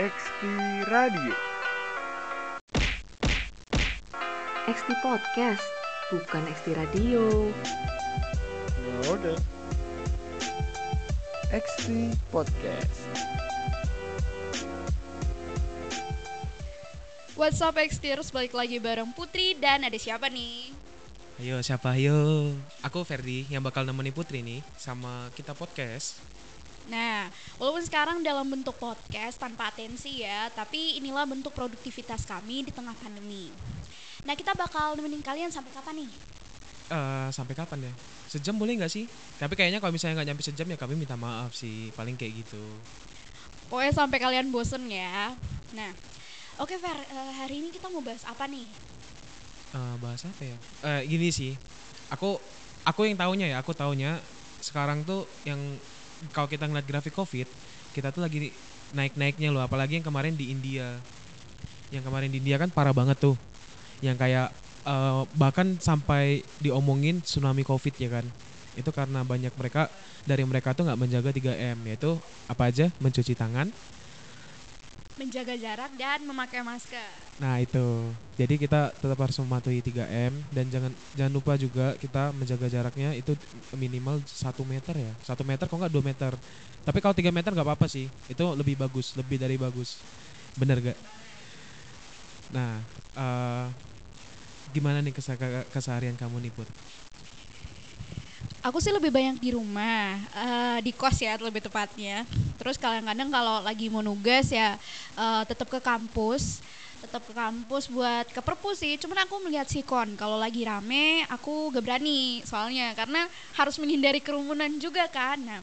XT Radio. XT Podcast, bukan XT Radio. Ya udah. XT Podcast. What's up Xtiers, balik lagi bareng Putri dan ada siapa nih? Ayo siapa ayo Aku Ferdi yang bakal nemenin Putri nih Sama kita podcast Nah, walaupun sekarang dalam bentuk podcast tanpa atensi ya, tapi inilah bentuk produktivitas kami di tengah pandemi. Nah, kita bakal nemenin kalian sampai kapan nih? Eh Sampai kapan ya? Sejam boleh nggak sih? Tapi kayaknya kalau misalnya nggak nyampe sejam ya kami minta maaf sih Paling kayak gitu Pokoknya sampai kalian bosen ya. Nah, oke Fer, eh, hari ini kita mau bahas apa nih? Eh Bahas apa ya? Eh Gini sih Aku Aku yang taunya ya Aku taunya Sekarang tuh yang Kalau kita ngeliat grafik covid Kita tuh lagi naik-naiknya loh. Apalagi yang kemarin di India. Yang kemarin di India kan parah banget tuh. Yang kayak eh, Bahkan sampai diomongin tsunami covid ya kan. Itu karena banyak mereka Dari mereka tuh nggak menjaga 3M Yaitu apa aja? Mencuci tangan Menjaga jarak dan memakai masker. Nah itu, jadi kita tetap harus mematuhi 3M dan jangan jangan lupa juga kita menjaga jaraknya itu minimal satu meter ya, satu meter kok nggak 2 meter. Tapi kalau 3 meter nggak apa-apa sih, itu lebih bagus, lebih dari bagus, bener gak? Nah, eh gimana nih keseharian kamu nih Put? Aku sih lebih banyak di rumah, eh, di kos ya lebih tepatnya. Terus kadang-kadang kalau lagi mau nugas ya eh, tetap ke kampus, tetap ke kampus buat ke perpus sih. Cuman aku melihat sikon kalau lagi rame aku gak berani soalnya karena harus menghindari kerumunan juga kan. Nah,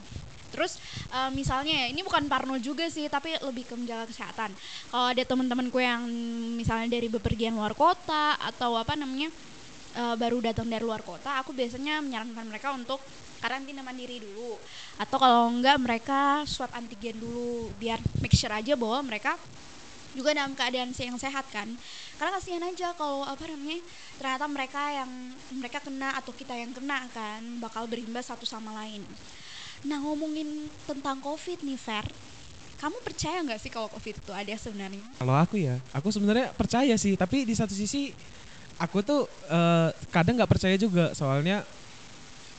Terus eh, misalnya ya, ini bukan parno juga sih, tapi lebih ke menjaga kesehatan. Kalau ada teman-temanku yang misalnya dari bepergian luar kota atau apa namanya eh, baru datang dari luar kota, aku biasanya menyarankan mereka untuk karantina mandiri dulu. Atau kalau enggak mereka swab antigen dulu biar make sure aja bahwa mereka juga dalam keadaan yang sehat kan. Karena kasihan aja kalau apa namanya ternyata mereka yang mereka kena atau kita yang kena kan bakal berimbas satu sama lain. Nah ngomongin tentang covid nih Fer. Kamu percaya nggak sih kalau covid itu ada sebenarnya? Kalau aku ya, aku sebenarnya percaya sih, tapi di satu sisi aku tuh eh, kadang nggak percaya juga, soalnya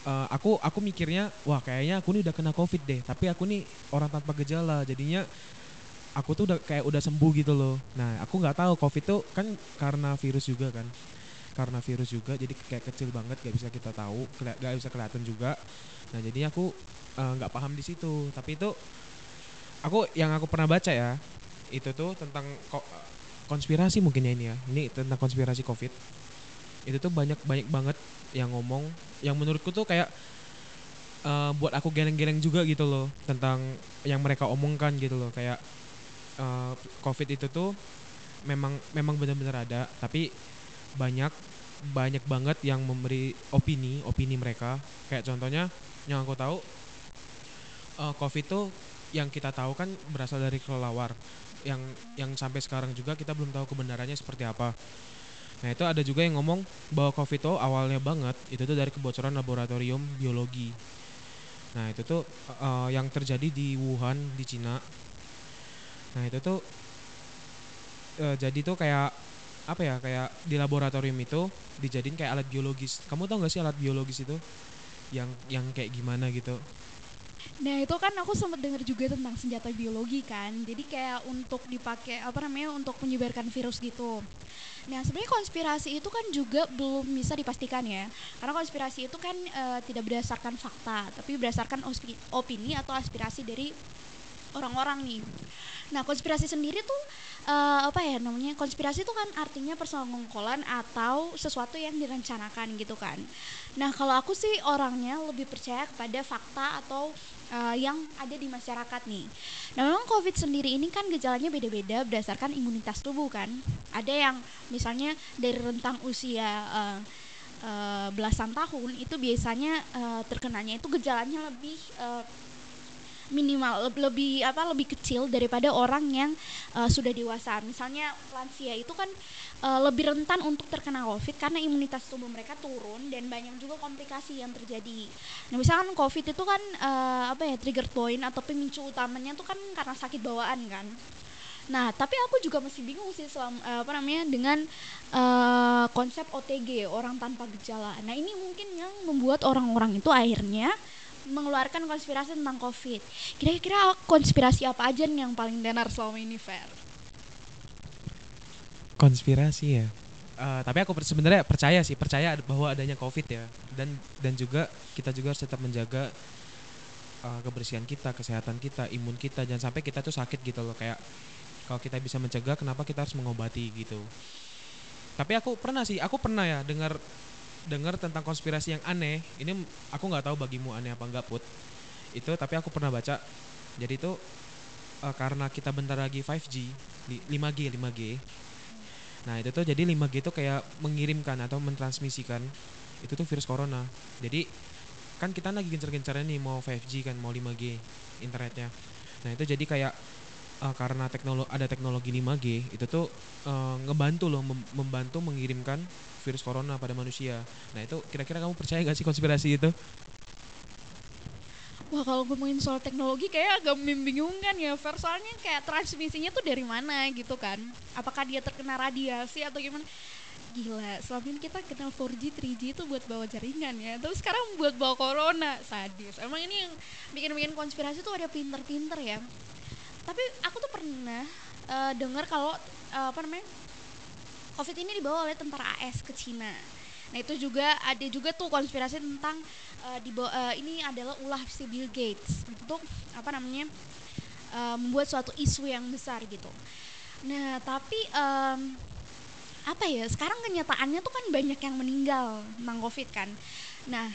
eh, aku aku mikirnya, wah kayaknya aku nih udah kena covid deh, tapi aku nih orang tanpa gejala, jadinya aku tuh udah kayak udah sembuh gitu loh. Nah aku nggak tahu. Covid tuh kan karena virus juga kan, karena virus juga, jadi kayak kecil banget, gak bisa kita tahu, gak bisa kelihatan juga. Nah jadinya aku eh, nggak paham di situ, tapi itu aku yang aku pernah baca ya itu tuh tentang konspirasi mungkin ya ini ya. Ini tentang konspirasi covid. Itu tuh banyak banyak banget yang ngomong. Yang menurutku tuh kayak eh, buat aku geleng-geleng juga gitu loh. Tentang yang mereka omongkan gitu loh. Kayak eh, covid itu tuh memang memang benar-benar ada. Tapi banyak banyak banget yang memberi opini opini mereka. Kayak contohnya yang aku tahu eh, covid tuh yang kita tahu kan berasal dari kelelawar yang yang sampai sekarang juga kita belum tahu kebenarannya seperti apa. Nah itu ada juga yang ngomong bahwa COVID itu awalnya banget itu tuh dari kebocoran laboratorium biologi. Nah itu tuh eh, yang terjadi di Wuhan di Cina. Nah itu tuh eh, jadi tuh kayak apa ya kayak di laboratorium itu dijadiin kayak alat biologis. Kamu tahu nggak sih alat biologis itu? Yang yang kayak gimana gitu? Nah itu kan aku sempat dengar juga tentang senjata biologi kan. Jadi kayak untuk dipakai apa namanya untuk menyebarkan virus gitu. Nah sebenarnya konspirasi itu kan juga belum bisa dipastikan ya. Karena konspirasi itu kan eh, tidak berdasarkan fakta, tapi berdasarkan opini atau aspirasi dari orang-orang nih. Nah konspirasi sendiri tuh eh, apa ya namanya? Konspirasi itu kan artinya persengongkolan atau sesuatu yang direncanakan gitu kan. Nah kalau aku sih orangnya lebih percaya kepada fakta atau eh, yang ada di masyarakat nih. Nah memang COVID sendiri ini kan gejalanya beda-beda berdasarkan imunitas tubuh kan. Ada yang misalnya dari rentang usia eh, eh, belasan tahun itu biasanya eh, terkenanya itu gejalanya lebih eh, minimal leb- lebih apa lebih kecil daripada orang yang eh, sudah dewasa. Misalnya lansia itu kan eh, lebih rentan untuk terkena COVID karena imunitas tubuh mereka turun dan banyak juga komplikasi yang terjadi. Nah, misalkan COVID itu kan eh, apa ya trigger point atau pemicu utamanya itu kan karena sakit bawaan kan. Nah, tapi aku juga masih bingung sih selama apa namanya dengan eh, konsep OTG orang tanpa gejala. Nah, ini mungkin yang membuat orang-orang itu akhirnya mengeluarkan konspirasi tentang COVID. Kira-kira konspirasi apa aja nih yang paling tenar selama ini, Fer? konspirasi ya Eh, tapi aku sebenarnya percaya sih percaya bahwa adanya covid ya dan dan juga kita juga harus tetap menjaga eh, kebersihan kita kesehatan kita imun kita jangan sampai kita tuh sakit gitu loh kayak kalau kita bisa mencegah kenapa kita harus mengobati gitu tapi aku pernah sih aku pernah ya dengar dengar tentang konspirasi yang aneh ini aku nggak tahu bagimu aneh apa enggak put itu tapi aku pernah baca jadi itu eh, karena kita bentar lagi 5G li- 5G 5G Nah itu tuh jadi 5G itu kayak mengirimkan atau mentransmisikan itu tuh virus corona. Jadi kan kita lagi gencar-gencarnya nih mau 5G kan mau 5G internetnya. Nah itu jadi kayak eh, karena teknologi ada teknologi 5G itu tuh eh, ngebantu loh mem- membantu mengirimkan virus corona pada manusia. Nah itu kira-kira kamu percaya gak sih konspirasi itu? Wah kalau ngomongin soal teknologi kayak agak membingungkan ya Fer. Soalnya kayak transmisinya tuh dari mana gitu kan? Apakah dia terkena radiasi atau gimana? Gila, selama ini kita kenal 4G, 3G itu buat bawa jaringan ya. Tapi sekarang buat bawa corona, sadis. Emang ini yang bikin-bikin konspirasi tuh ada pinter-pinter ya Tapi aku tuh pernah eh, dengar kalau eh, apa namanya COVID ini dibawa oleh tentara AS ke Cina Nah itu juga ada juga tuh konspirasi tentang eh, dibawa, eh, ini adalah ulah si Bill Gates untuk apa namanya eh, membuat suatu isu yang besar gitu. Nah tapi em, apa ya sekarang kenyataannya tuh kan banyak yang meninggal tentang COVID kan. Nah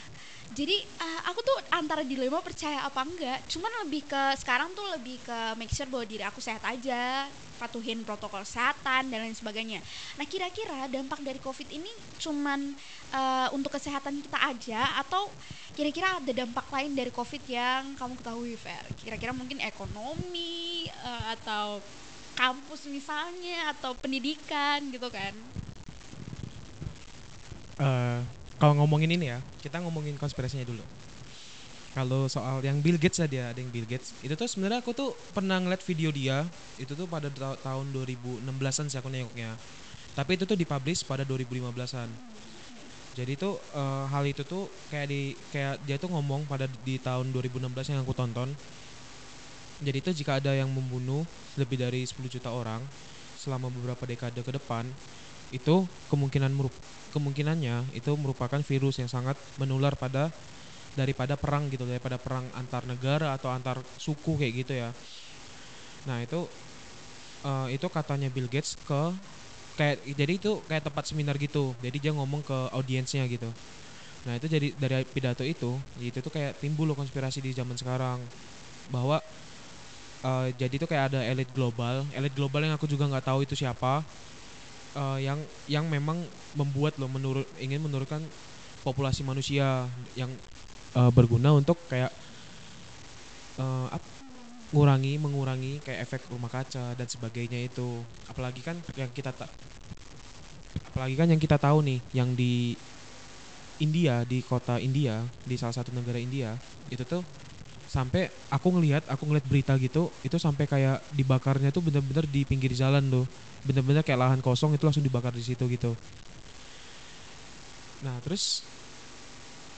jadi eh, aku tuh antara dilema percaya apa enggak. Cuman lebih ke sekarang tuh lebih ke make sure bahwa diri aku sehat aja, patuhin protokol kesehatan dan lain sebagainya. Nah kira-kira dampak dari COVID ini cuman eh, untuk kesehatan kita aja atau kira-kira ada dampak lain dari COVID yang kamu ketahui, Fer? Kira-kira mungkin ekonomi eh, atau kampus misalnya atau pendidikan gitu kan? Eh, kalau ngomongin ini ya, kita ngomongin konspirasinya dulu. Kalau soal yang Bill Gates ya, ada yang Bill Gates. Itu tuh sebenarnya aku tuh pernah ngeliat video dia. Itu tuh pada ta- tahun 2016-an sih aku nengoknya. Tapi itu tuh dipublish pada 2015-an. Jadi tuh eh, hal itu tuh kayak di kayak dia tuh ngomong pada di tahun 2016 yang aku tonton. Jadi itu jika ada yang membunuh lebih dari 10 juta orang selama beberapa dekade ke depan, itu kemungkinan merup kemungkinannya itu merupakan virus yang sangat menular pada daripada perang gitu daripada perang antar negara atau antar suku kayak gitu ya. Nah itu eh, itu katanya Bill Gates ke kayak jadi itu kayak tempat seminar gitu. Jadi dia ngomong ke audiensnya gitu. Nah itu jadi dari pidato itu itu tuh kayak timbul loh konspirasi di zaman sekarang. Bahwa eh, jadi itu kayak ada elit global. Elit global yang aku juga nggak tahu itu siapa. Eh, yang yang memang membuat loh menurut ingin menurunkan populasi manusia yang eh, berguna untuk kayak eh, ap- ngurangi mengurangi kayak efek rumah kaca dan sebagainya itu. Apalagi kan yang kita tak apalagi kan yang kita tahu nih yang di India di kota India di salah satu negara India itu tuh sampai aku ngelihat aku ngeliat berita gitu itu sampai kayak dibakarnya tuh bener-bener di pinggir jalan tuh. Bener-bener kayak lahan kosong itu langsung dibakar di situ gitu. Nah terus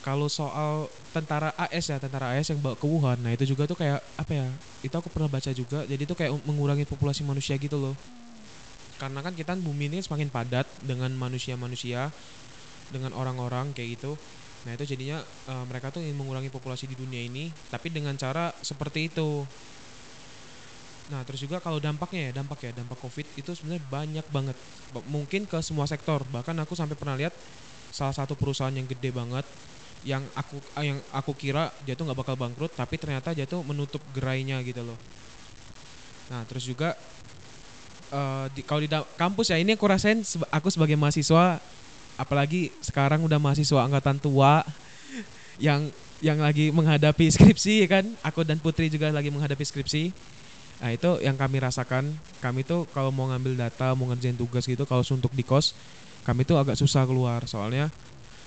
kalau soal tentara AS ya tentara AS yang bawa ke Wuhan nah itu juga tuh kayak apa ya itu aku pernah baca juga. Jadi itu kayak mengurangi populasi manusia gitu loh. Karena kan kita bumi ini semakin padat dengan manusia-manusia dengan orang-orang kayak gitu nah itu jadinya eh, mereka tuh ingin mengurangi populasi di dunia ini tapi dengan cara seperti itu. Nah terus juga kalau dampaknya ya dampak ya dampak covid itu sebenarnya banyak banget. Ba- mungkin ke semua sektor. Bahkan aku sampai pernah lihat salah satu perusahaan yang gede banget yang aku ah, yang aku kira dia tuh nggak bakal bangkrut tapi ternyata dia tuh menutup gerainya gitu loh. Nah terus juga eh, di, kalau di kampus ya ini aku rasain aku sebagai mahasiswa apalagi sekarang udah mahasiswa angkatan tua yang yang lagi menghadapi skripsi ya kan? Aku dan Putri juga lagi menghadapi skripsi. Nah itu yang kami rasakan. Kami tuh kalau mau ngambil data mau ngerjain tugas gitu kalau untuk di kos kami tuh agak susah keluar. Soalnya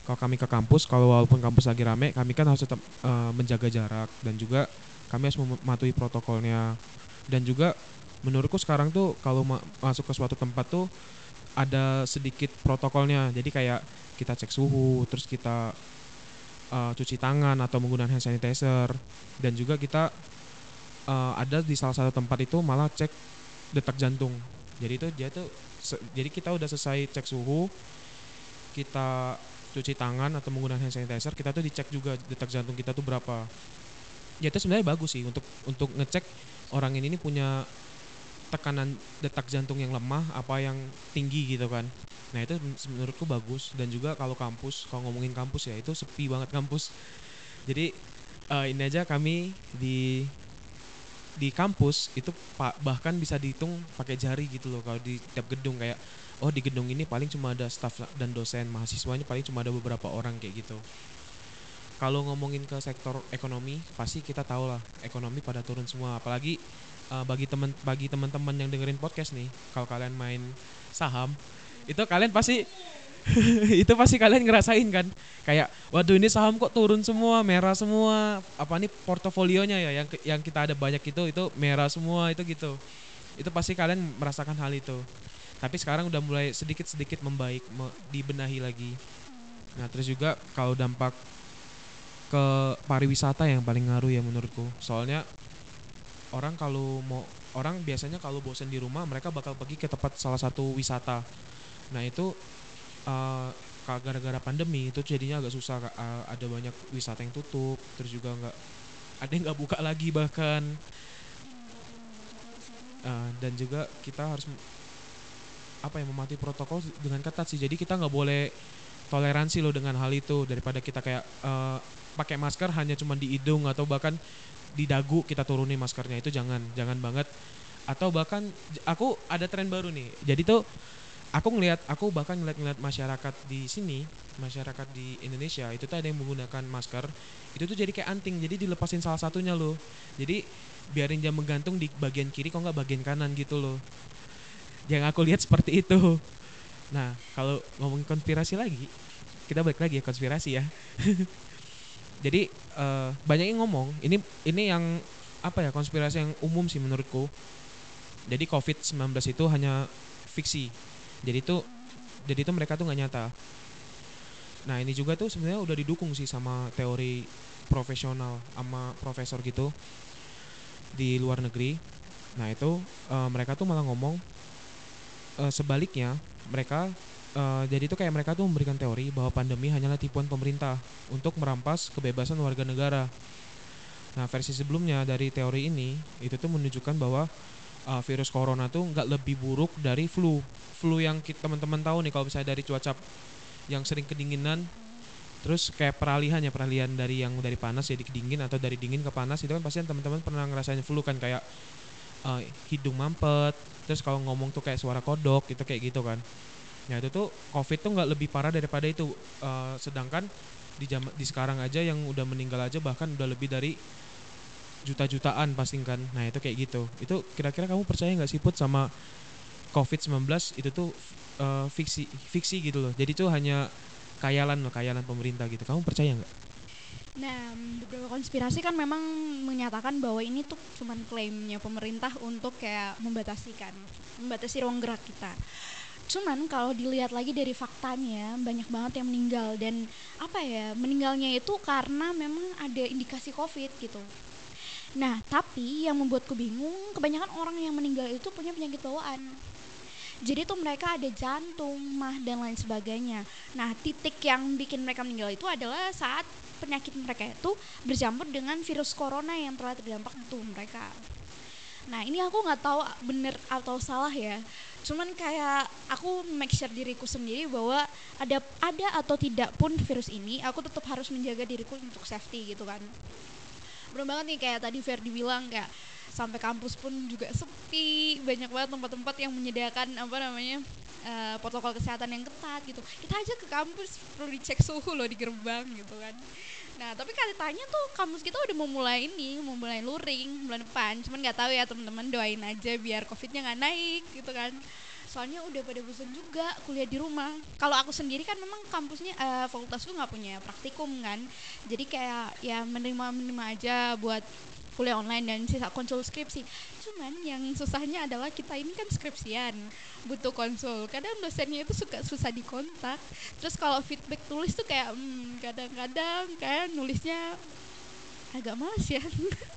kalau kami ke kampus kalau walaupun kampus lagi rame kami kan harus tetap eh, menjaga jarak. Dan juga kami harus mematuhi protokolnya. Dan juga menurutku sekarang tuh kalau ma- masuk ke suatu tempat tuh ada sedikit protokolnya. Jadi kayak kita cek suhu terus kita uh, cuci tangan atau menggunakan hand sanitizer. Dan juga kita uh, ada di salah satu tempat itu malah cek detak jantung. Jadi itu dia tuh jadi kita udah selesai cek suhu kita cuci tangan atau menggunakan hand sanitizer kita tuh dicek juga detak jantung kita tuh berapa. Ya itu sebenarnya bagus sih untuk untuk ngecek orang ini nih punya tekanan detak jantung yang lemah apa yang tinggi gitu kan. Nah itu men- menurutku bagus. Dan juga kalau kampus kalau ngomongin kampus ya itu sepi banget kampus. Jadi eh, ini aja kami di di kampus itu pa- bahkan bisa dihitung pakai jari gitu loh kalau di tiap gedung. Kayak oh di gedung ini paling cuma ada staf dan dosen mahasiswanya paling cuma ada beberapa orang kayak gitu. Kalau ngomongin ke sektor ekonomi pasti kita tahu lah ekonomi pada turun semua. Apalagi uh, bagi teman bagi teman-teman yang dengerin podcast nih kalau kalian main saham itu kalian pasti itu pasti kalian ngerasain kan? Kayak waduh ini saham kok turun semua merah semua apa nih portofolionya ya yang yang kita ada banyak itu itu merah semua itu gitu. Itu pasti kalian merasakan hal itu. Tapi sekarang udah mulai sedikit-sedikit membaik me- dibenahi lagi. Nah terus juga kalau dampak ke pariwisata yang paling ngaruh ya menurutku. Soalnya orang kalau mau orang biasanya kalau bosan di rumah mereka bakal pergi ke tempat salah satu wisata. Nah itu ka- gara-gara pandemi itu jadinya agak susah. Eh, ada banyak wisata yang tutup terus juga nggak ada yang nggak buka lagi bahkan. Eh, dan juga kita harus apa ya mematuhi protokol dengan ketat sih. Jadi kita nggak boleh toleransi loh dengan hal itu daripada kita kayak eh, pakai masker hanya cuma di hidung atau bahkan di dagu kita turunin maskernya. Itu jangan jangan banget. Atau bahkan aku ada tren baru nih. Jadi tuh aku ngelihat aku bahkan ngeliat-ngeliat masyarakat di sini masyarakat di Indonesia itu tuh ada yang menggunakan masker. Itu tuh jadi kayak anting jadi dilepasin salah satunya loh. Jadi biarin dia menggantung di bagian kiri kok nggak bagian kanan gitu loh. Yang aku lihat seperti itu. Nah kalau ngomongin konspirasi lagi kita balik lagi ya konspirasi ya. Jadi eh, banyak yang ngomong ini ini yang apa ya konspirasi yang umum sih menurutku. Jadi covid 19 itu hanya fiksi. Jadi itu jadi itu mereka tuh nggak nyata. Nah ini juga tuh sebenarnya udah didukung sih sama teori profesional sama profesor gitu di luar negeri. Nah itu eh, mereka tuh malah ngomong eh, sebaliknya mereka eh, jadi itu kayak mereka tuh memberikan teori bahwa pandemi hanyalah tipuan pemerintah untuk merampas kebebasan warga negara. Nah versi sebelumnya dari teori ini itu tuh menunjukkan bahwa uh, virus corona tuh nggak lebih buruk dari flu. Flu yang teman-teman tahu nih kalau misalnya dari cuaca yang sering kedinginan, terus kayak peralihan ya peralihan dari yang dari panas jadi ke dingin atau dari dingin ke panas itu kan pasti teman-teman pernah ngerasain flu kan kayak uh, hidung mampet, terus kalau ngomong tuh kayak suara kodok itu kayak gitu kan. Ya itu tuh COVID tuh nggak lebih parah daripada itu. Uh, sedangkan di jam di sekarang aja yang udah meninggal aja bahkan udah lebih dari juta-jutaan pasti kan. Nah itu kayak gitu. Itu kira-kira kamu percaya nggak sih put sama COVID-19 itu tuh uh, fiksi fiksi gitu loh. Jadi itu hanya kayalan loh, kayalan pemerintah gitu. Kamu percaya nggak? Nah, beberapa konspirasi kan memang menyatakan bahwa ini tuh cuman klaimnya pemerintah untuk kayak membatasi kan, membatasi ruang gerak kita. Cuman kalau dilihat lagi dari faktanya banyak banget yang meninggal dan apa ya meninggalnya itu karena memang ada indikasi COVID gitu. Nah, tapi yang membuatku bingung kebanyakan orang yang meninggal itu punya penyakit bawaan. Jadi tuh mereka ada jantung, mah dan lain sebagainya. Nah, titik yang bikin mereka meninggal itu adalah saat penyakit mereka itu bercampur dengan virus corona yang telah terdampak tubuh mereka. Nah, ini aku nggak tahu bener atau salah ya. Cuman kayak aku make sure diriku sendiri bahwa ada ada atau tidak pun virus ini, aku tetap harus menjaga diriku untuk safety gitu kan. Bener banget nih kayak tadi Ferdi bilang kayak sampai kampus pun juga sepi, banyak banget tempat-tempat yang menyediakan apa namanya eh, protokol kesehatan yang ketat gitu. Kita aja ke kampus perlu dicek suhu loh di gerbang gitu kan. Nah, tapi katanya tuh kampus kita udah mau mulai ini, mau mulai luring bulan depan. Cuman nggak tahu ya teman-teman doain aja biar covidnya nggak naik gitu kan. Soalnya udah pada bosan juga kuliah di rumah. Kalau aku sendiri kan memang kampusnya eh, fakultasku nggak punya praktikum kan. Jadi kayak ya menerima menerima aja buat kuliah online dan sisa konsul skripsi. Cuman yang susahnya adalah kita ini kan skripsian butuh konsul. Kadang dosennya itu suka susah dikontak. Terus kalau feedback tulis tuh kayak hmm, kadang-kadang kayak nulisnya agak males ya.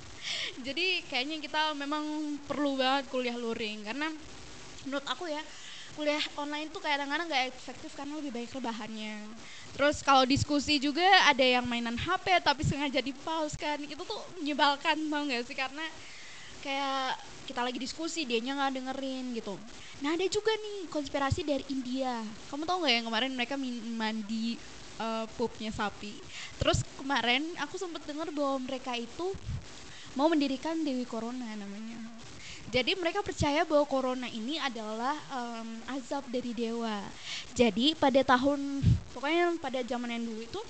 Jadi kayaknya kita memang perlu banget kuliah luring. Karena menurut aku ya kuliah online tuh kadang-kadang nggak efektif karena lebih banyak rebahannya. Terus kalau diskusi juga ada yang mainan HP tapi sengaja di pause kan, itu tuh menyebalkan tau gak sih karena kayak kita lagi diskusi dianya nggak dengerin gitu. Nah ada juga nih konspirasi dari India. Kamu tau nggak yang kemarin mereka mandi uh, pupnya sapi. Terus kemarin aku sempat dengar bahwa mereka itu mau mendirikan Dewi Corona namanya. Jadi mereka percaya bahwa corona ini adalah um, azab dari dewa. Jadi pada tahun pokoknya pada zaman yang dulu itu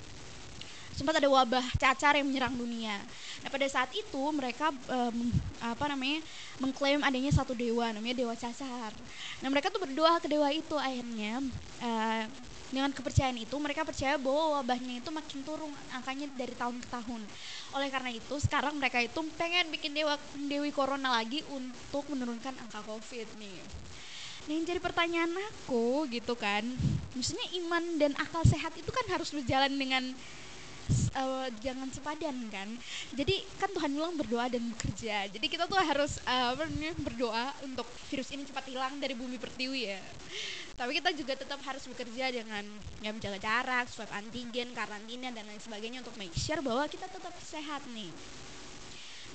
sempat ada wabah cacar yang menyerang dunia. Nah pada saat itu mereka um, apa namanya mengklaim adanya satu dewa namanya dewa cacar. Nah mereka tuh berdoa ke dewa itu akhirnya uh, dengan kepercayaan itu mereka percaya bahwa wabahnya itu makin turun angkanya dari tahun ke tahun. Oleh karena itu sekarang mereka itu pengen bikin dewa dewi corona lagi untuk menurunkan angka covid nih. Nah yang jadi pertanyaan aku gitu kan, maksudnya iman dan akal sehat itu kan harus berjalan dengan uh, jangan sepadan kan. Jadi kan Tuhan bilang berdoa dan bekerja. Jadi kita tuh harus uh, berdoa untuk virus ini cepat hilang dari bumi pertiwi ya. Tapi kita juga tetap harus bekerja dengan ya menjaga jarak, swab antigen, karantina dan lain sebagainya untuk make sure bahwa kita tetap sehat nih.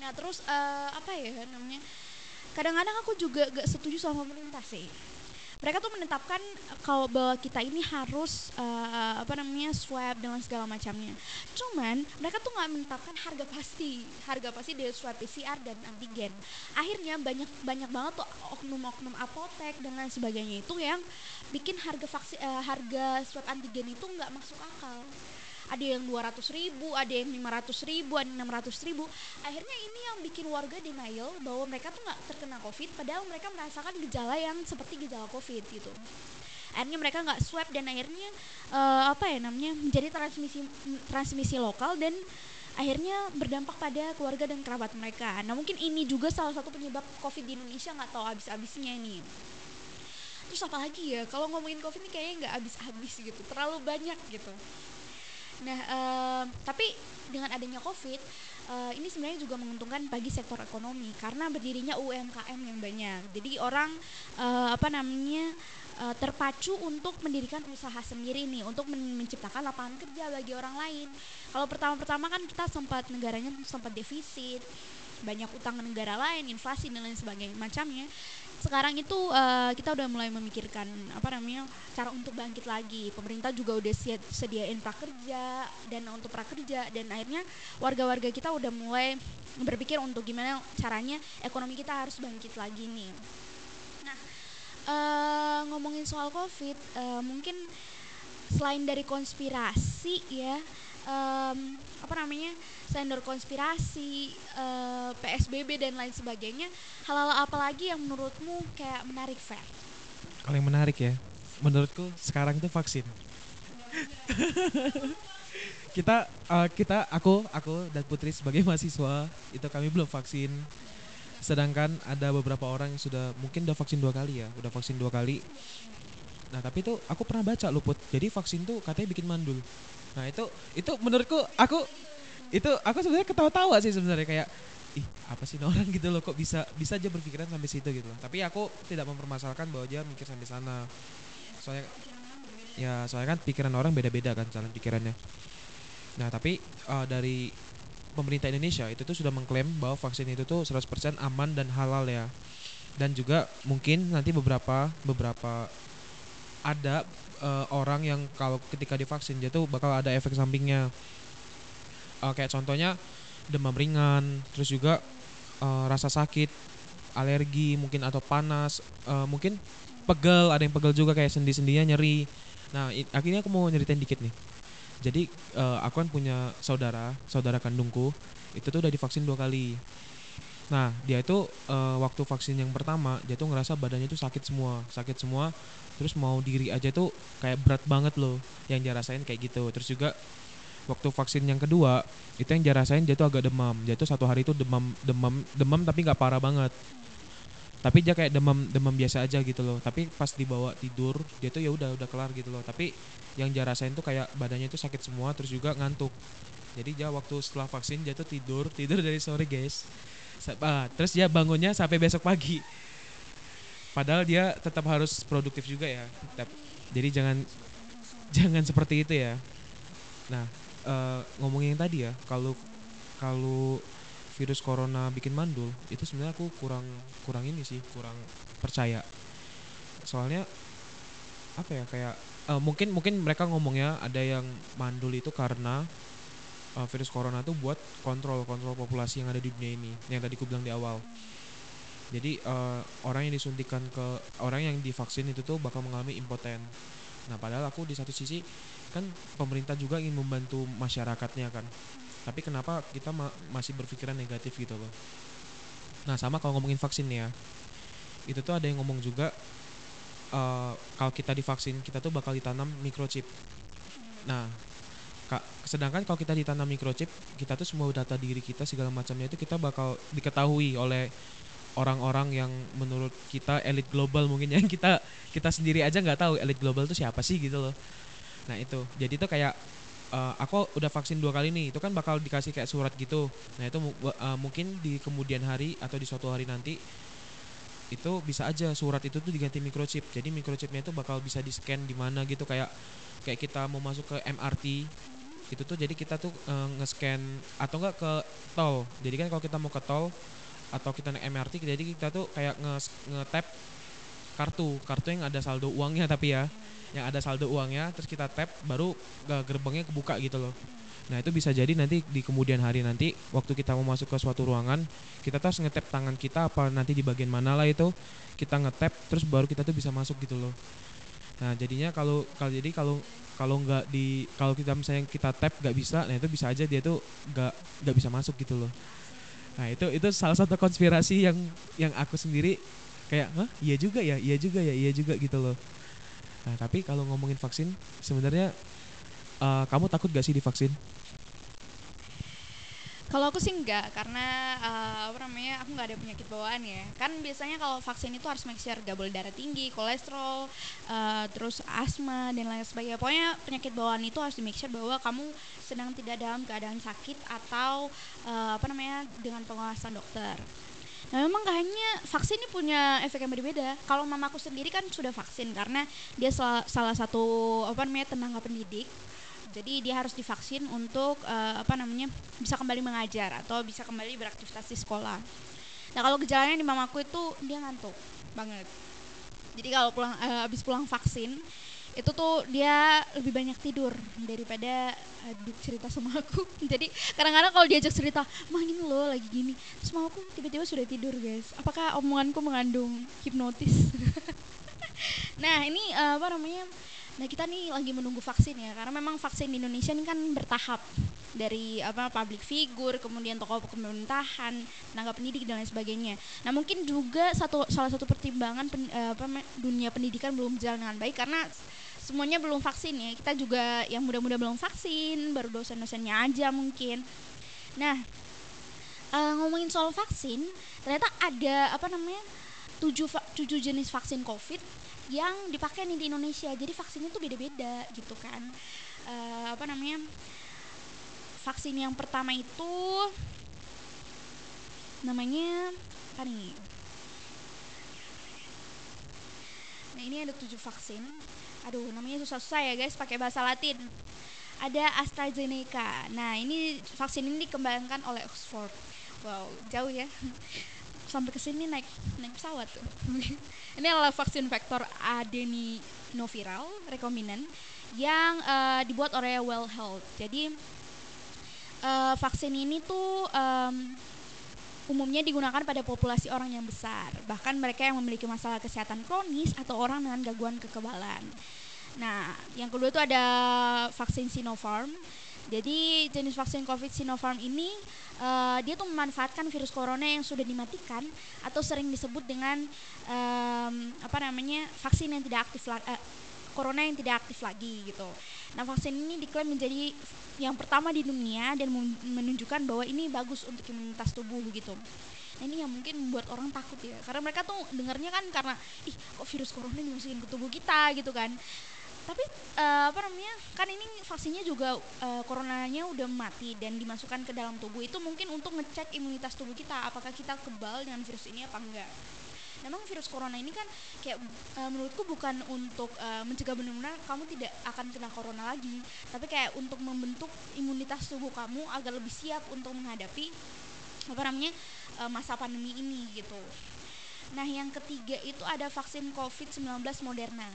Nah terus uh, apa ya namanya? Kadang-kadang aku juga gak setuju sama pemerintah sih mereka tuh menetapkan kalau bahwa kita ini harus uh, apa namanya swab dengan segala macamnya. Cuman mereka tuh nggak menetapkan harga pasti, harga pasti dari swab PCR dan antigen. Akhirnya banyak banyak banget tuh oknum-oknum apotek dan lain sebagainya itu yang bikin harga vaksin uh, harga swab antigen itu nggak masuk akal ada yang 200 ribu, ada yang 500 ribu, ada yang 600 ribu. Akhirnya ini yang bikin warga denial bahwa mereka tuh nggak terkena covid, padahal mereka merasakan gejala yang seperti gejala covid gitu. Akhirnya mereka nggak swab dan akhirnya uh, apa ya namanya menjadi transmisi transmisi lokal dan akhirnya berdampak pada keluarga dan kerabat mereka. Nah mungkin ini juga salah satu penyebab covid di Indonesia nggak tahu habis-habisnya nih terus apa lagi ya kalau ngomongin covid ini kayaknya nggak habis-habis gitu terlalu banyak gitu nah uh, tapi dengan adanya covid uh, ini sebenarnya juga menguntungkan bagi sektor ekonomi karena berdirinya UMKM yang banyak jadi orang uh, apa namanya uh, terpacu untuk mendirikan usaha sendiri nih untuk men menciptakan lapangan kerja bagi orang lain kalau pertama-pertama kan kita sempat negaranya sempat defisit banyak utang negara lain, inflasi dan lain sebagainya macamnya. Sekarang itu uh, kita udah mulai memikirkan apa namanya cara untuk bangkit lagi. Pemerintah juga udah sediain prakerja dan untuk prakerja dan akhirnya warga-warga kita udah mulai berpikir untuk gimana caranya ekonomi kita harus bangkit lagi nih. Nah, uh, ngomongin soal COVID, uh, mungkin selain dari konspirasi ya um, apa namanya sender konspirasi uh, PSBB dan lain sebagainya. Hal-hal apa lagi yang menurutmu kayak menarik fair kalau yang menarik ya menurutku sekarang itu vaksin. Kita uh, kita aku aku dan Putri sebagai mahasiswa itu kami belum vaksin. Sedangkan ada beberapa orang yang sudah mungkin udah vaksin dua kali ya udah vaksin dua kali. Nah tapi itu aku pernah baca luput jadi vaksin tuh katanya bikin mandul Nah itu itu menurutku aku itu aku sebenarnya ketawa-tawa sih sebenarnya kayak ih apa sih orang gitu loh kok bisa bisa aja berpikiran sampai situ gitu loh. Tapi aku tidak mempermasalahkan bahwa dia mikir sampai sana. Soalnya ya soalnya kan pikiran orang beda-beda kan jalan pikirannya. Nah tapi uh, dari pemerintah Indonesia itu tuh sudah mengklaim bahwa vaksin itu tuh 100% aman dan halal ya. Dan juga mungkin nanti beberapa beberapa ada uh, orang yang kalau ketika divaksin dia tuh bakal ada efek sampingnya. Uh, kayak contohnya demam ringan terus juga uh, rasa sakit alergi mungkin atau panas uh, mungkin pegel ada yang pegel juga kayak sendi-sendinya nyeri. Nah akhirnya aku mau nyeritain dikit nih. Jadi uh, aku kan punya saudara saudara kandungku itu tuh udah divaksin dua kali nah dia itu uh, waktu vaksin yang pertama dia tuh ngerasa badannya tuh sakit semua sakit semua. Terus mau diri aja tuh kayak berat banget loh yang dia rasain kayak gitu. Terus juga waktu vaksin yang kedua itu yang dia rasain dia tuh agak demam. Dia tuh satu hari itu demam demam demam tapi nggak parah banget. Tapi dia kayak demam demam biasa aja gitu loh. Tapi pas dibawa tidur dia tuh ya udah udah kelar gitu loh. Tapi yang dia rasain tuh kayak badannya tuh sakit semua terus juga ngantuk. Jadi dia waktu setelah vaksin dia tuh tidur tidur dari sore guys ah, terus dia bangunnya sampai besok pagi. Padahal dia tetap harus produktif juga ya. Jadi jangan jangan seperti itu ya. Nah eh, ngomongin yang tadi ya kalau kalau virus corona bikin mandul itu sebenarnya aku kurang kurang ini sih kurang percaya. Soalnya apa ya kayak eh, mungkin mungkin mereka ngomongnya ada yang mandul itu karena eh, virus corona tuh buat kontrol kontrol populasi yang ada di dunia ini yang tadi aku bilang di awal. Jadi eh, orang yang disuntikan ke orang yang divaksin itu tuh bakal mengalami impoten. Nah padahal aku di satu sisi kan pemerintah juga ingin membantu masyarakatnya kan. Tapi kenapa kita ma- masih berpikiran negatif gitu loh? Nah sama kalau ngomongin vaksin ya. Itu tuh ada yang ngomong juga eh, kalau kita divaksin kita tuh bakal ditanam microchip. Nah sedangkan kalau kita ditanam microchip, kita tuh semua data diri kita segala macamnya itu kita bakal diketahui oleh orang-orang yang menurut kita elit global mungkin yang kita kita sendiri aja nggak tahu elit global itu siapa sih gitu loh. Nah itu, jadi itu kayak eh, aku udah vaksin dua kali nih, itu kan bakal dikasih kayak surat gitu. Nah itu eh, mungkin di kemudian hari atau di suatu hari nanti itu bisa aja surat itu tuh diganti microchip. Jadi microchipnya itu bakal bisa di scan di mana gitu kayak kayak kita mau masuk ke MRT itu tuh jadi kita tuh eh, nge-scan atau enggak ke tol. Jadi kan kalau kita mau ke tol atau kita naik MRT jadi kita tuh kayak nge nge-tap kartu, kartu yang ada saldo uangnya tapi ya. Yang ada saldo uangnya terus kita tap baru gerbangnya kebuka gitu loh. Nah, itu bisa jadi nanti di kemudian hari nanti waktu kita mau masuk ke suatu ruangan, kita tuh ngetap tangan kita apa nanti di bagian mana lah itu kita ngetap terus baru kita tuh bisa masuk gitu loh. Nah, jadinya kalau kalau jadi kalau kalau nggak di kalau kita misalnya kita tap nggak bisa, nah itu bisa aja dia tuh nggak nggak bisa masuk gitu loh. Nah, itu itu salah satu konspirasi yang yang aku sendiri kayak, "Hah, iya juga ya, iya juga ya, iya juga gitu loh." Nah, tapi kalau ngomongin vaksin sebenarnya eh, kamu takut gak sih divaksin? Kalau aku sih enggak, karena eh, apa namanya aku nggak ada penyakit bawaan ya. Kan biasanya kalau vaksin itu harus make sure gak boleh darah tinggi, kolesterol, eh, terus asma dan lain sebagainya. Pokoknya penyakit bawaan itu harus di make sure bahwa kamu sedang tidak dalam keadaan sakit atau eh, apa namanya dengan pengawasan dokter. Nah memang kayaknya vaksin ini punya efek yang berbeda. Kalau mamaku sendiri kan sudah vaksin karena dia salah satu apa namanya tenaga pendidik jadi dia harus divaksin untuk eh, apa namanya bisa kembali mengajar atau bisa kembali beraktivitas di sekolah. Nah kalau gejalanya di mamaku itu dia ngantuk banget. Jadi kalau pulang eh, habis pulang vaksin itu tuh dia lebih banyak tidur daripada duduk cerita sama aku. Jadi kadang-kadang kalau diajak cerita, mah ini loh lagi gini, terus mamaku tiba-tiba sudah tidur guys. Apakah omonganku mengandung hipnotis? nah ini eh, apa namanya? Nah kita nih lagi menunggu vaksin ya karena memang vaksin di Indonesia ini kan bertahap dari apa public figure kemudian tokoh pemerintahan tenaga pendidik dan lain sebagainya. Nah mungkin juga satu salah satu pertimbangan pen- eh, apa dunia pendidikan belum berjalan dengan baik karena semuanya belum vaksin ya kita juga yang muda-muda belum vaksin baru dosen-dosennya aja mungkin. Nah eh, ngomongin soal vaksin ternyata ada apa namanya tujuh tujuh jenis vaksin COVID yang dipakai nih di Indonesia. Jadi vaksinnya tuh beda-beda gitu kan. Eh, apa namanya? Vaksin yang pertama itu namanya apa nih? Nah ini ada tujuh vaksin. Aduh namanya susah-susah ya guys pakai bahasa Latin. Ada AstraZeneca. Nah ini vaksin ini dikembangkan oleh Oxford. Wow jauh ya. Sampai ke sini naik naik pesawat tuh. ini adalah vaksin vektor adenoviral rekombinan yang eh, dibuat oleh Well Health. Jadi eh, vaksin ini tuh em, umumnya digunakan pada populasi orang yang besar, bahkan mereka yang memiliki masalah kesehatan kronis atau orang dengan gangguan kekebalan. Nah, yang kedua itu ada vaksin Sinopharm. Jadi jenis vaksin COVID Sinopharm ini eh, dia tuh memanfaatkan virus corona yang sudah dimatikan atau sering disebut dengan em, apa namanya vaksin yang tidak aktif la- eh, corona yang tidak aktif lagi gitu. Nah vaksin ini diklaim menjadi yang pertama di dunia dan men- menunjukkan bahwa ini bagus untuk imunitas tubuh gitu. Nah ini yang mungkin membuat orang takut ya, karena mereka tuh dengarnya kan karena ih kok virus corona dimasukin ke tubuh kita gitu kan. Tapi eh, apa namanya kan ini vaksinnya juga eh, coronanya udah mati dan dimasukkan ke dalam tubuh itu mungkin untuk ngecek imunitas tubuh kita apakah kita kebal dengan virus ini apa enggak. Memang virus corona ini kan kayak eh, menurutku bukan untuk eh, mencegah benar-benar kamu tidak akan kena corona lagi, tapi kayak untuk membentuk imunitas tubuh kamu agar lebih siap untuk menghadapi apa namanya eh, masa pandemi ini gitu. Nah, yang ketiga itu ada vaksin COVID-19 Moderna.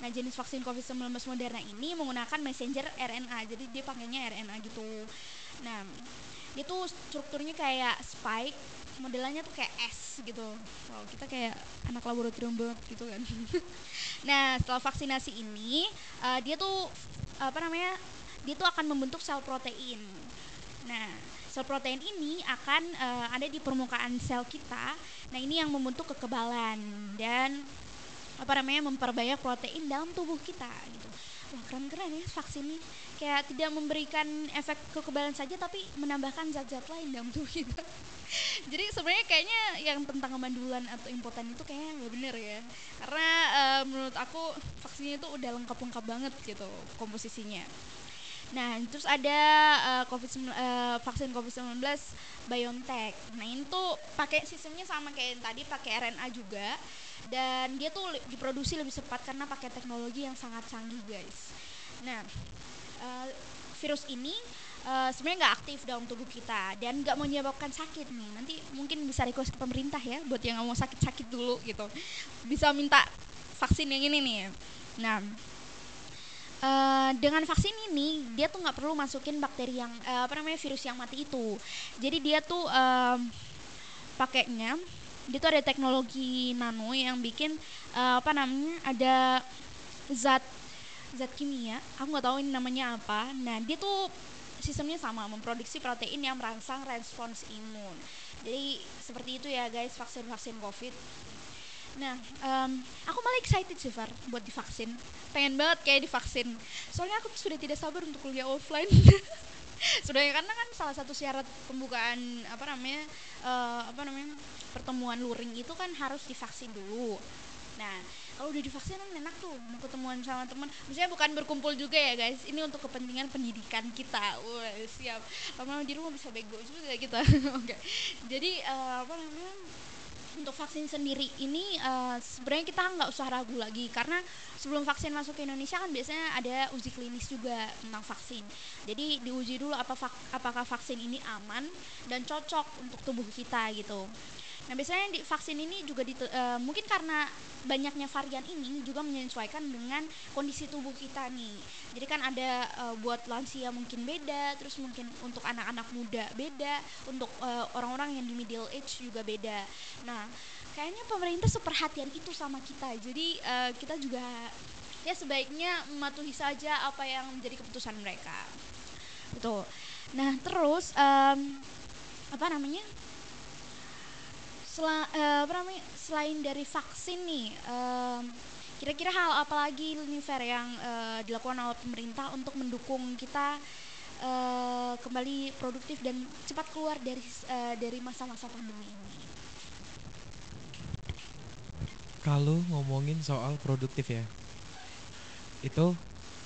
Nah, jenis vaksin COVID-19 Moderna ini menggunakan messenger RNA. Jadi dia pakainya RNA gitu. Nah, dia tuh strukturnya kayak spike, modelannya tuh kayak S gitu. Wow, kita kayak anak laboratorium banget gitu kan. nah, setelah vaksinasi ini, eh, dia tuh apa namanya? Dia tuh akan membentuk sel protein. Nah, sel protein ini akan eh, ada di permukaan sel kita. Nah, ini yang membentuk kekebalan dan apa namanya memperbanyak protein dalam tubuh kita gitu. Wah, keren-keren ya vaksin ini. Kayak tidak memberikan efek kekebalan saja tapi menambahkan zat-zat lain dalam tubuh kita. Jadi sebenarnya kayaknya yang tentang kemandulan atau impoten itu kayaknya nggak bener ya. Karena eh, menurut aku vaksinnya itu udah lengkap-lengkap banget gitu komposisinya. Nah, terus ada eh, COVID eh, vaksin COVID-19 BioNTech. Nah, ini tuh pakai sistemnya sama kayak yang tadi pakai RNA juga dan dia tuh diproduksi lebih cepat karena pakai teknologi yang sangat canggih, guys. Nah, eh, virus ini eh, sebenarnya nggak aktif dalam tubuh kita dan nggak menyebabkan sakit nih. Nanti mungkin bisa request ke pemerintah ya buat yang nggak mau sakit-sakit dulu gitu. Bisa minta vaksin yang ini nih. Nah, Eh, dengan vaksin ini dia tuh nggak perlu masukin bakteri yang eh, apa namanya virus yang mati itu jadi dia tuh em, pakainya dia tuh ada teknologi nano yang bikin eh, apa namanya ada zat zat kimia aku nggak tahu ini namanya apa nah dia tuh sistemnya sama memproduksi protein yang merangsang respons imun jadi seperti itu ya guys vaksin vaksin covid Nah, em, aku malah excited sih Far buat divaksin. Pengen banget kayak divaksin. Soalnya aku sudah tidak sabar untuk kuliah offline. sudah karena kan salah satu syarat pembukaan apa namanya eh, apa namanya pertemuan luring itu kan harus divaksin dulu. Nah, kalau udah divaksin kan enak tuh mau ketemuan sama teman. Maksudnya bukan berkumpul juga ya guys. Ini untuk kepentingan pendidikan kita. Wah, siap. Lama-lama di rumah bisa bego juga kita. Oke. Jadi eh, apa namanya? Untuk vaksin sendiri ini eh, sebenarnya kita nggak usah ragu lagi karena sebelum vaksin masuk ke Indonesia kan biasanya ada uji klinis juga tentang vaksin. Jadi diuji dulu apa apakah vaksin ini aman dan cocok untuk tubuh kita gitu. Nah biasanya di vaksin ini juga dite- eh, mungkin karena banyaknya varian ini juga menyesuaikan dengan kondisi tubuh kita nih. Jadi kan ada eh, buat lansia mungkin beda, terus mungkin untuk anak-anak muda beda, untuk eh, orang-orang yang di middle age juga beda. Nah kayaknya pemerintah seperhatian itu sama kita. Jadi eh, kita juga ya sebaiknya mematuhi saja apa yang menjadi keputusan mereka. Betul. Nah terus em, apa namanya? Sela, eh, apa namanya selain dari vaksin nih em, kira-kira hal apa lagi nih Fer yang eh, dilakukan oleh pemerintah untuk mendukung kita eh, kembali produktif dan cepat keluar dari eh, dari masa-masa pandemi ini Kalau ngomongin soal produktif ya, itu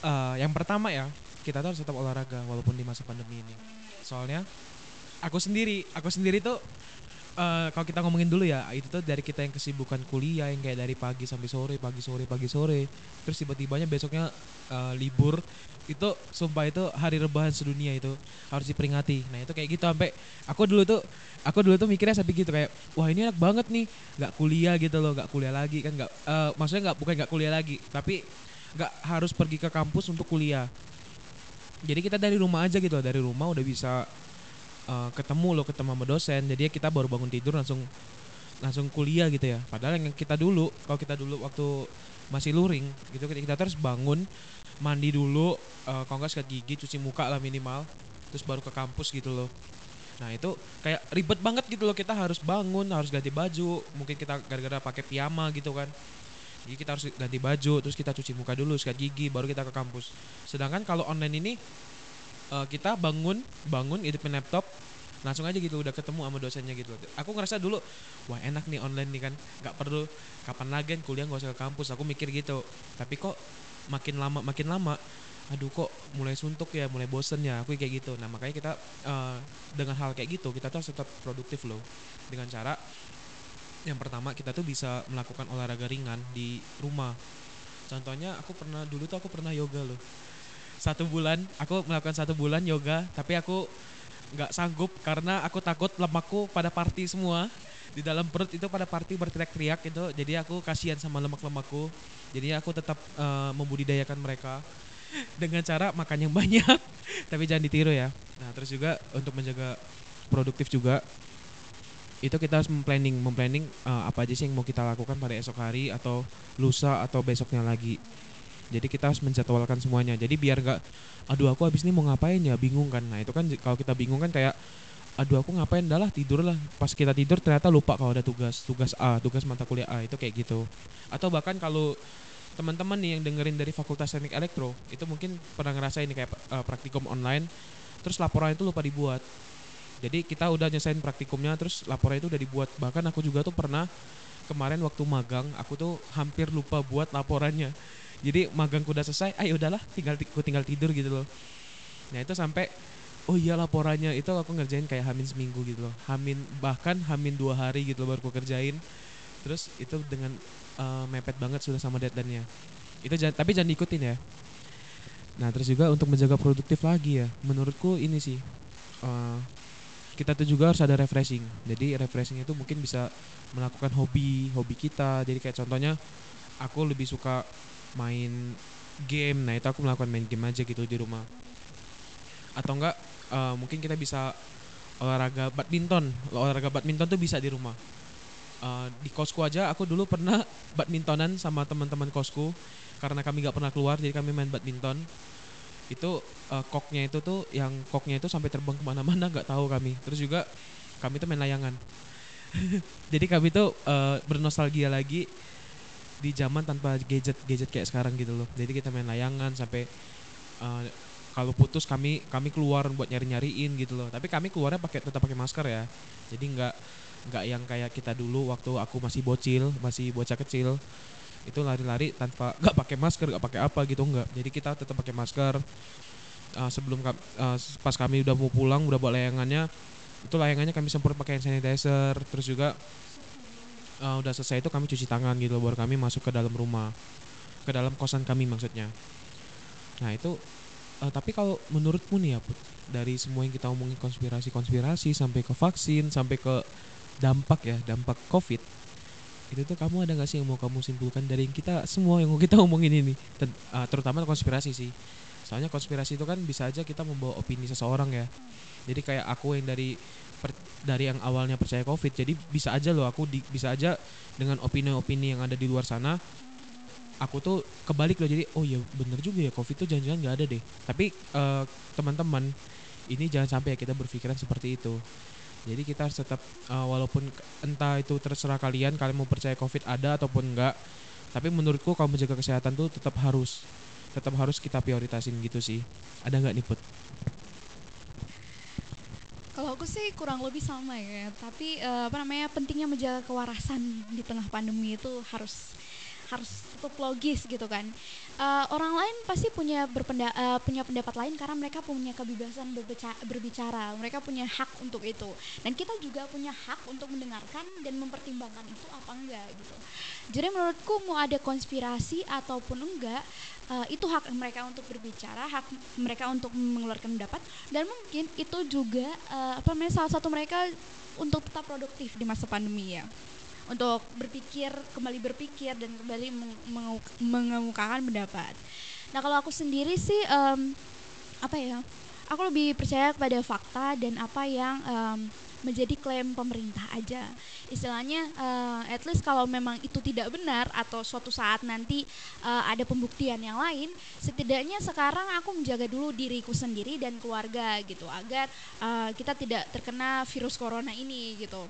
eh, yang pertama ya kita tuh harus tetap olahraga walaupun di masa pandemi ini. Soalnya aku sendiri, aku sendiri tuh eh, kalau kita ngomongin dulu ya, itu tuh dari kita yang kesibukan kuliah yang kayak dari pagi sampai sore, pagi sore, pagi sore, terus tiba-tibanya besoknya eh, libur. Itu sumpah itu hari rebahan sedunia itu harus diperingati. Nah itu kayak gitu sampai aku dulu tuh aku dulu tuh mikirnya sampai gitu kayak wah ini enak banget nih nggak kuliah gitu loh nggak kuliah lagi kan nggak eh, maksudnya nggak bukan nggak kuliah lagi tapi nggak harus pergi ke kampus untuk kuliah. Jadi kita dari rumah aja gitu loh dari rumah udah bisa eh, ketemu loh ketemu sama dosen jadi kita baru bangun tidur langsung langsung kuliah gitu ya padahal yang kita dulu kalau kita dulu waktu masih luring gitu kita, terus bangun mandi dulu eh, kalau nggak sikat gigi cuci muka lah minimal terus baru ke kampus gitu loh Nah itu kayak ribet banget gitu loh kita harus bangun, harus ganti baju, mungkin kita gara-gara pakai piyama gitu kan. Jadi kita harus ganti baju, terus kita cuci muka dulu, sikat gigi, baru kita ke kampus. Sedangkan kalau online ini eh, kita bangun bangun hidupin laptop. Langsung aja gitu udah ketemu sama dosennya gitu. Aku ngerasa dulu wah enak nih online nih kan. Nggak perlu kapan lagi kan kuliah nggak usah ke kampus. Aku mikir gitu. Tapi kok makin lama makin lama aduh kok mulai suntuk ya mulai bosen ya. Aku kayak gitu. Nah makanya kita eh, dengan hal kayak gitu kita tuh harus tetap produktif loh. Dengan cara yang pertama kita tuh bisa melakukan olahraga ringan di rumah. Contohnya aku pernah dulu tuh aku pernah yoga loh satu bulan aku melakukan satu bulan yoga tapi aku nggak sanggup karena aku takut lemakku pada party semua. Di dalam perut itu pada party berteriak-teriak itu jadi aku kasihan sama lemak-lemakku. Jadi aku tetap eh, membudidayakan mereka dengan cara makan yang banyak tapi jangan ditiru ya. Nah terus juga untuk menjaga produktif juga itu kita harus memplanning memplanning eh, apa aja sih yang mau kita lakukan pada esok hari atau lusa atau besoknya lagi jadi kita harus menjadwalkan semuanya. Jadi biar nggak aduh aku habis ini mau ngapain ya? Bingung kan. Nah itu kan kalau kita bingung kan kayak aduh aku ngapain? Dah lah tidur lah. Pas kita tidur ternyata lupa kalau ada tugas tugas A tugas mata kuliah A itu kayak gitu. Atau bahkan kalau teman-teman nih yang dengerin dari Fakultas Teknik Elektro itu mungkin pernah ngerasain nih kayak eh, praktikum online terus laporan itu lupa dibuat. Jadi kita udah nyesain praktikumnya terus laporan itu udah dibuat. Bahkan aku juga tuh pernah kemarin waktu magang aku tuh hampir lupa buat laporannya jadi magangku udah selesai ayo udahlah tinggal ti- aku tinggal tidur gitu loh. Nah itu sampai oh iya laporannya itu aku ngerjain kayak hamin seminggu gitu loh. Hamin bahkan hamin dua hari gitu loh baru aku kerjain. Terus itu dengan eh, mepet banget sudah sama deadline-nya. Itu jangan tapi jangan diikutin ya. Nah terus juga untuk menjaga produktif lagi ya menurutku ini sih eh, kita tuh juga harus ada refreshing. Jadi refreshing itu mungkin bisa melakukan hobi hobi kita. Jadi kayak contohnya aku lebih suka main game. Nah itu aku melakukan main game aja gitu di rumah. Atau enggak eh, mungkin kita bisa olahraga badminton. Olahraga badminton tuh bisa di rumah. Eh, di kosku aja aku dulu pernah badmintonan sama teman-teman kosku. Karena kami nggak pernah keluar jadi kami main badminton. Itu eh, koknya itu tuh yang koknya itu sampai terbang ke mana-mana nggak tahu kami. Terus juga kami tuh main layangan. Jadi kami tuh eh, bernostalgia lagi di zaman tanpa gadget gadget kayak sekarang gitu loh. Jadi kita main layangan sampai eh, kalau putus kami kami keluar buat nyari nyariin gitu loh. Tapi kami keluarnya pakai tetap pakai masker ya. Jadi nggak nggak yang kayak kita dulu waktu aku masih bocil masih bocah kecil. Itu lari-lari tanpa nggak pakai masker nggak pakai apa gitu nggak. Jadi kita tetap pakai masker. Eh, sebelum eh, pas kami udah mau pulang udah bawa layangannya itu layangannya kami semprot pakai hand sanitizer. Terus juga eh, udah selesai itu kami cuci tangan gitu baru kami masuk ke dalam rumah. Ke dalam kosan kami maksudnya. Nah itu eh, tapi kalau menurutmu nih ya Put, dari semua yang kita omongin konspirasi-konspirasi sampai ke vaksin sampai ke dampak ya dampak covid itu tuh kamu ada nggak sih yang mau kamu simpulkan dari yang kita semua yang mau kita omongin ini? Dan, eh, terutama konspirasi sih. Soalnya konspirasi itu kan bisa aja kita membawa opini seseorang ya. Jadi kayak aku yang dari dari yang awalnya percaya covid. Jadi bisa aja loh aku di- bisa aja dengan opini-opini yang ada di luar sana aku tuh kebalik loh. Jadi oh ya bener juga ya covid tuh jangan-jangan nggak ada deh. Tapi eh, teman-teman ini jangan sampai ya kita berpikiran seperti itu. Jadi kita harus tetap eh, walaupun entah itu terserah kalian kalian mau percaya covid ada ataupun enggak tapi menurutku kalau menjaga kesehatan tuh tetap harus tetap harus kita prioritasin gitu sih. Ada nggak nih put Kalau aku sih kurang lebih sama ya, tapi eh, apa namanya pentingnya menjaga kewarasan di tengah pandemi itu harus harus tetap logis gitu kan. Eh, orang lain pasti punya berpenda eh, punya pendapat lain karena mereka punya kebebasan berbicara, mereka punya hak untuk itu. Dan kita juga punya hak untuk mendengarkan dan mempertimbangkan itu apa enggak gitu. Jadi menurutku mau ada konspirasi ataupun enggak, eh, itu hak mereka untuk berbicara, hak mereka untuk mengeluarkan pendapat dan mungkin itu juga eh, apa namanya salah satu mereka untuk tetap produktif di masa pandemi ya untuk berpikir kembali berpikir dan kembali mengemukakan pendapat. Nah kalau aku sendiri sih em, apa ya? Aku lebih percaya kepada fakta dan apa yang em, menjadi klaim pemerintah aja. Istilahnya uh, at least kalau memang itu tidak benar atau suatu saat nanti uh, ada pembuktian yang lain, setidaknya sekarang aku menjaga dulu diriku sendiri dan keluarga gitu agar uh, kita tidak terkena virus corona ini gitu.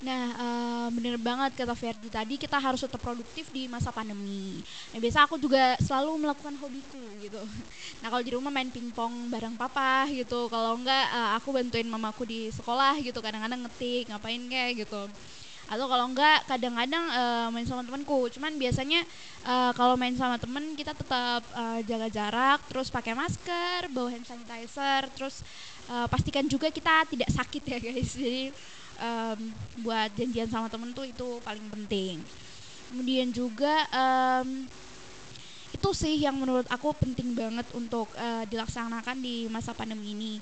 Nah, uh, bener banget kata Ferdi tadi kita harus tetap produktif di masa pandemi. Nah, biasa aku juga selalu melakukan hobiku gitu. Nah, kalau di rumah main pingpong bareng papa gitu. Kalau enggak uh, aku bantuin mamaku di sekolah gitu. Kadang-kadang ngetik, ngapain kayak gitu. Atau kalau enggak kadang-kadang uh, main sama temanku. Cuman biasanya uh, kalau main sama temen kita tetap uh, jaga jarak, terus pakai masker, bawa hand sanitizer, terus uh, pastikan juga kita tidak sakit ya guys. Jadi um, buat janjian sama temen tuh itu paling penting. Kemudian juga um, itu sih yang menurut aku penting banget untuk uh, dilaksanakan di masa pandemi ini.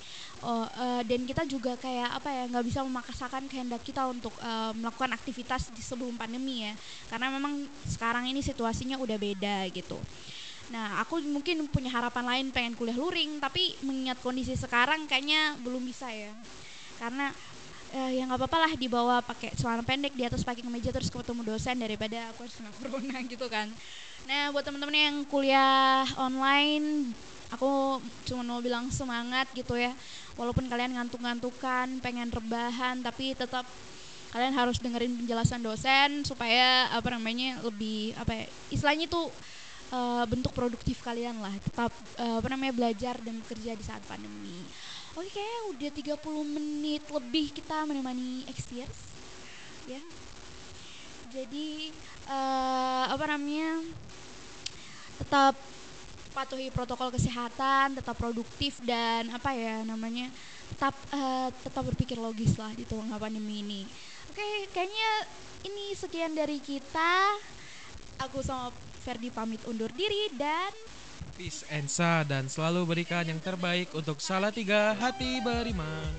Oh, uh, dan kita juga kayak apa ya nggak bisa memaksakan kehendak kita untuk uh, melakukan aktivitas di sebelum pandemi ya. Karena memang sekarang ini situasinya udah beda gitu. Nah, aku mungkin punya harapan lain pengen kuliah luring, tapi mengingat kondisi sekarang kayaknya belum bisa ya. Karena uh, ya nggak apa-apa lah dibawa pakai celana pendek di atas pakai kemeja terus ketemu dosen daripada aku harus kena corona gitu kan. Nah buat teman-teman yang kuliah online aku cuma mau bilang semangat gitu ya. Walaupun kalian ngantuk-ngantukan pengen rebahan tapi tetap kalian harus dengerin penjelasan dosen supaya apa namanya lebih apa ya istilahnya itu uh, bentuk produktif kalian lah. Tetap uh, apa namanya belajar dan bekerja di saat pandemi Oke, kayaknya udah 30 menit lebih kita menemani Xtears. Ya. Jadi uh, apa namanya? Tetap patuhi protokol kesehatan, tetap produktif dan apa ya namanya? Tetap uh, tetap berpikir logis lah di tengah pandemi ini. Oke, kayaknya ini sekian dari kita. Aku sama Ferdi pamit undur diri dan Peace and Sa dan selalu berikan yang terbaik untuk salah tiga hati beriman.